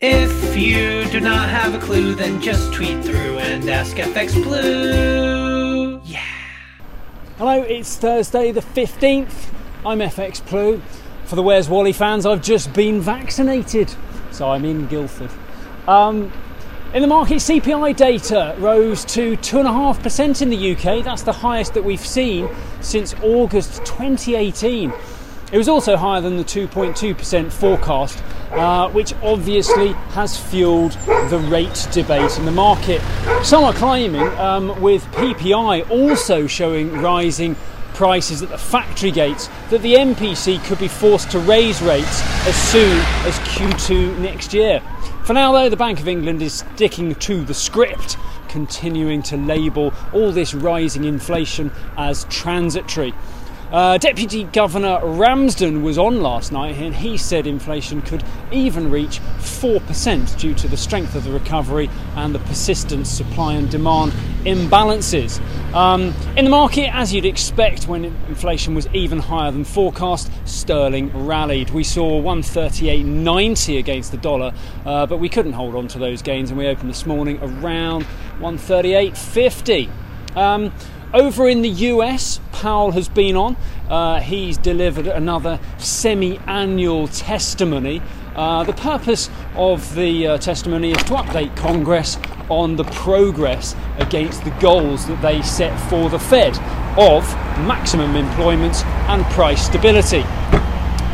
If you do not have a clue, then just tweet through and ask FX Blue. Yeah. Hello, it's Thursday the 15th. I'm FX Blue. For the Where's Wally fans, I've just been vaccinated, so I'm in Guildford. Um, in the market, CPI data rose to 2.5% in the UK. That's the highest that we've seen since August 2018. It was also higher than the 2.2% forecast, uh, which obviously has fueled the rate debate in the market. Some are claiming, um, with PPI also showing rising prices at the factory gates, that the MPC could be forced to raise rates as soon as Q2 next year. For now, though, the Bank of England is sticking to the script, continuing to label all this rising inflation as transitory. Uh, Deputy Governor Ramsden was on last night and he said inflation could even reach 4% due to the strength of the recovery and the persistent supply and demand imbalances. Um, in the market, as you'd expect, when inflation was even higher than forecast, sterling rallied. We saw 138.90 against the dollar, uh, but we couldn't hold on to those gains and we opened this morning around 138.50. Um, over in the US, Powell has been on. Uh, he's delivered another semi annual testimony. Uh, the purpose of the uh, testimony is to update Congress on the progress against the goals that they set for the Fed of maximum employment and price stability.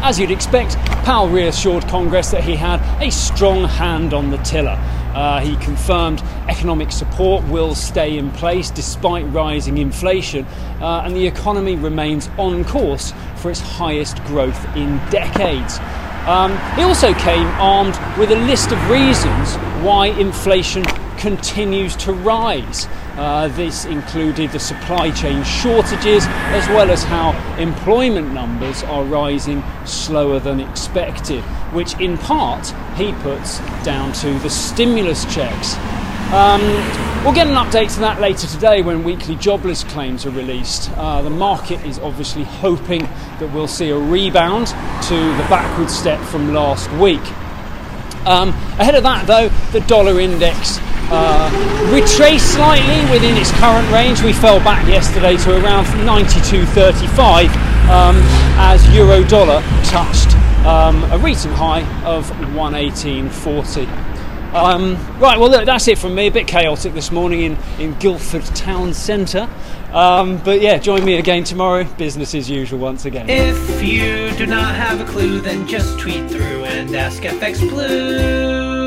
As you'd expect, Powell reassured Congress that he had a strong hand on the tiller. Uh, he confirmed economic support will stay in place despite rising inflation, uh, and the economy remains on course for its highest growth in decades. Um, he also came armed with a list of reasons why inflation continues to rise. Uh, this included the supply chain shortages as well as how employment numbers are rising slower than expected, which in part he puts down to the stimulus checks. Um, we'll get an update to that later today when weekly jobless claims are released. Uh, the market is obviously hoping that we'll see a rebound to the backward step from last week. Um, ahead of that, though, the dollar index uh, retraced slightly within its current range. We fell back yesterday to around 92.35 um, as euro dollar touched um, a recent high of 118.40. Um, right, well, look, that's it from me. A bit chaotic this morning in, in Guildford town centre. Um, but yeah, join me again tomorrow. Business as usual once again. If you do not have a clue, then just tweet through and ask FX Blue.